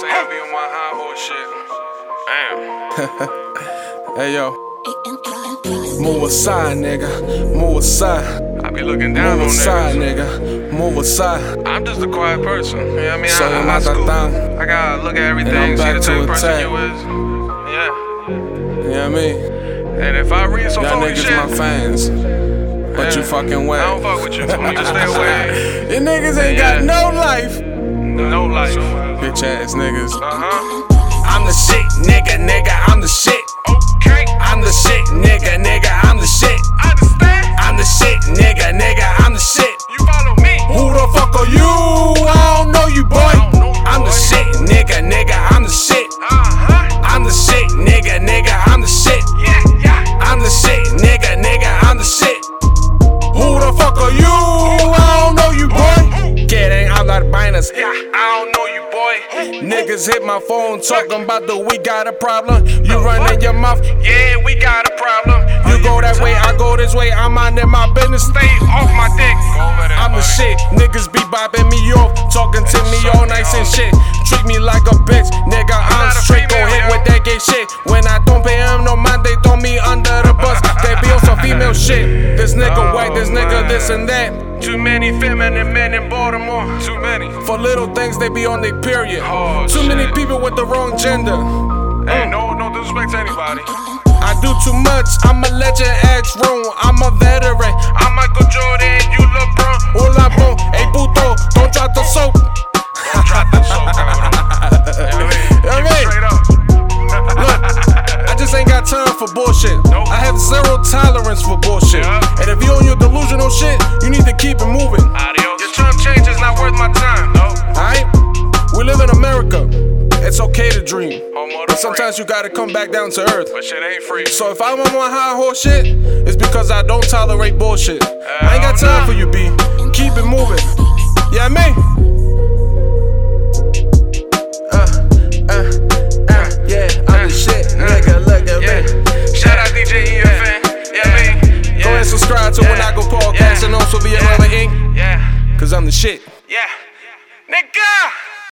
shit. Damn. Hey yo. Move aside, nigga. Move aside. I be looking down Move on aside, niggas. nigga. Move aside. I'm just a quiet person. You know what I mean? So I, I'm not school. thing. I gotta look at And everything, I'm see back the to type person you is. Yeah. You know what I mean? And if I read some Y'all niggas shit, my fans. But you fucking whack. I don't fuck with you. Me to stay away. You niggas ain't Yeah. got no life. No life. Bitch ass niggas. Uh huh. I'm the shit, nigga, Niggas hit my phone talking about the we got a problem. You running your mouth, Yeah, we got a problem. you go that way, I go this way. I'm minding my business. Stay off my dick. I'm the shit. Niggas be bopping me off, talking to me all nice and shit. Treat me like a bitch, and that. Too many feminine men in Baltimore. Too many. For little things, they be on their period. Oh, Too many people with the wrong gender. Hey, no, no disrespect to anybody. I do too much. I'm a legend, X room. I'm a veteran. I'm Michael Jordan, you LeBron. Hola, bon. Hey, puto, don't drop the soap. Don't drop the soap, cabrón. What I mean? You know I Keep it mean? straight up. Look, I just ain't got time for bullshit. Nope. I have zero tolerance for bullshit. Yeah. Your delusional shit, you need to keep it moving. Adios. Your chump change is not worth my time. No. Alright? We live in America. It's okay to dream. Home of the But sometimes you gotta come back down to earth. But shit ain't free. So if I'm on my high horse shit, it's because I don't tolerate bullshit. I ain't got time for you, B. Keep it moving. Yeah, me. Uh, And also via Yeah. Inc. Yeah. Cause I'm the shit. Yeah. Nigga.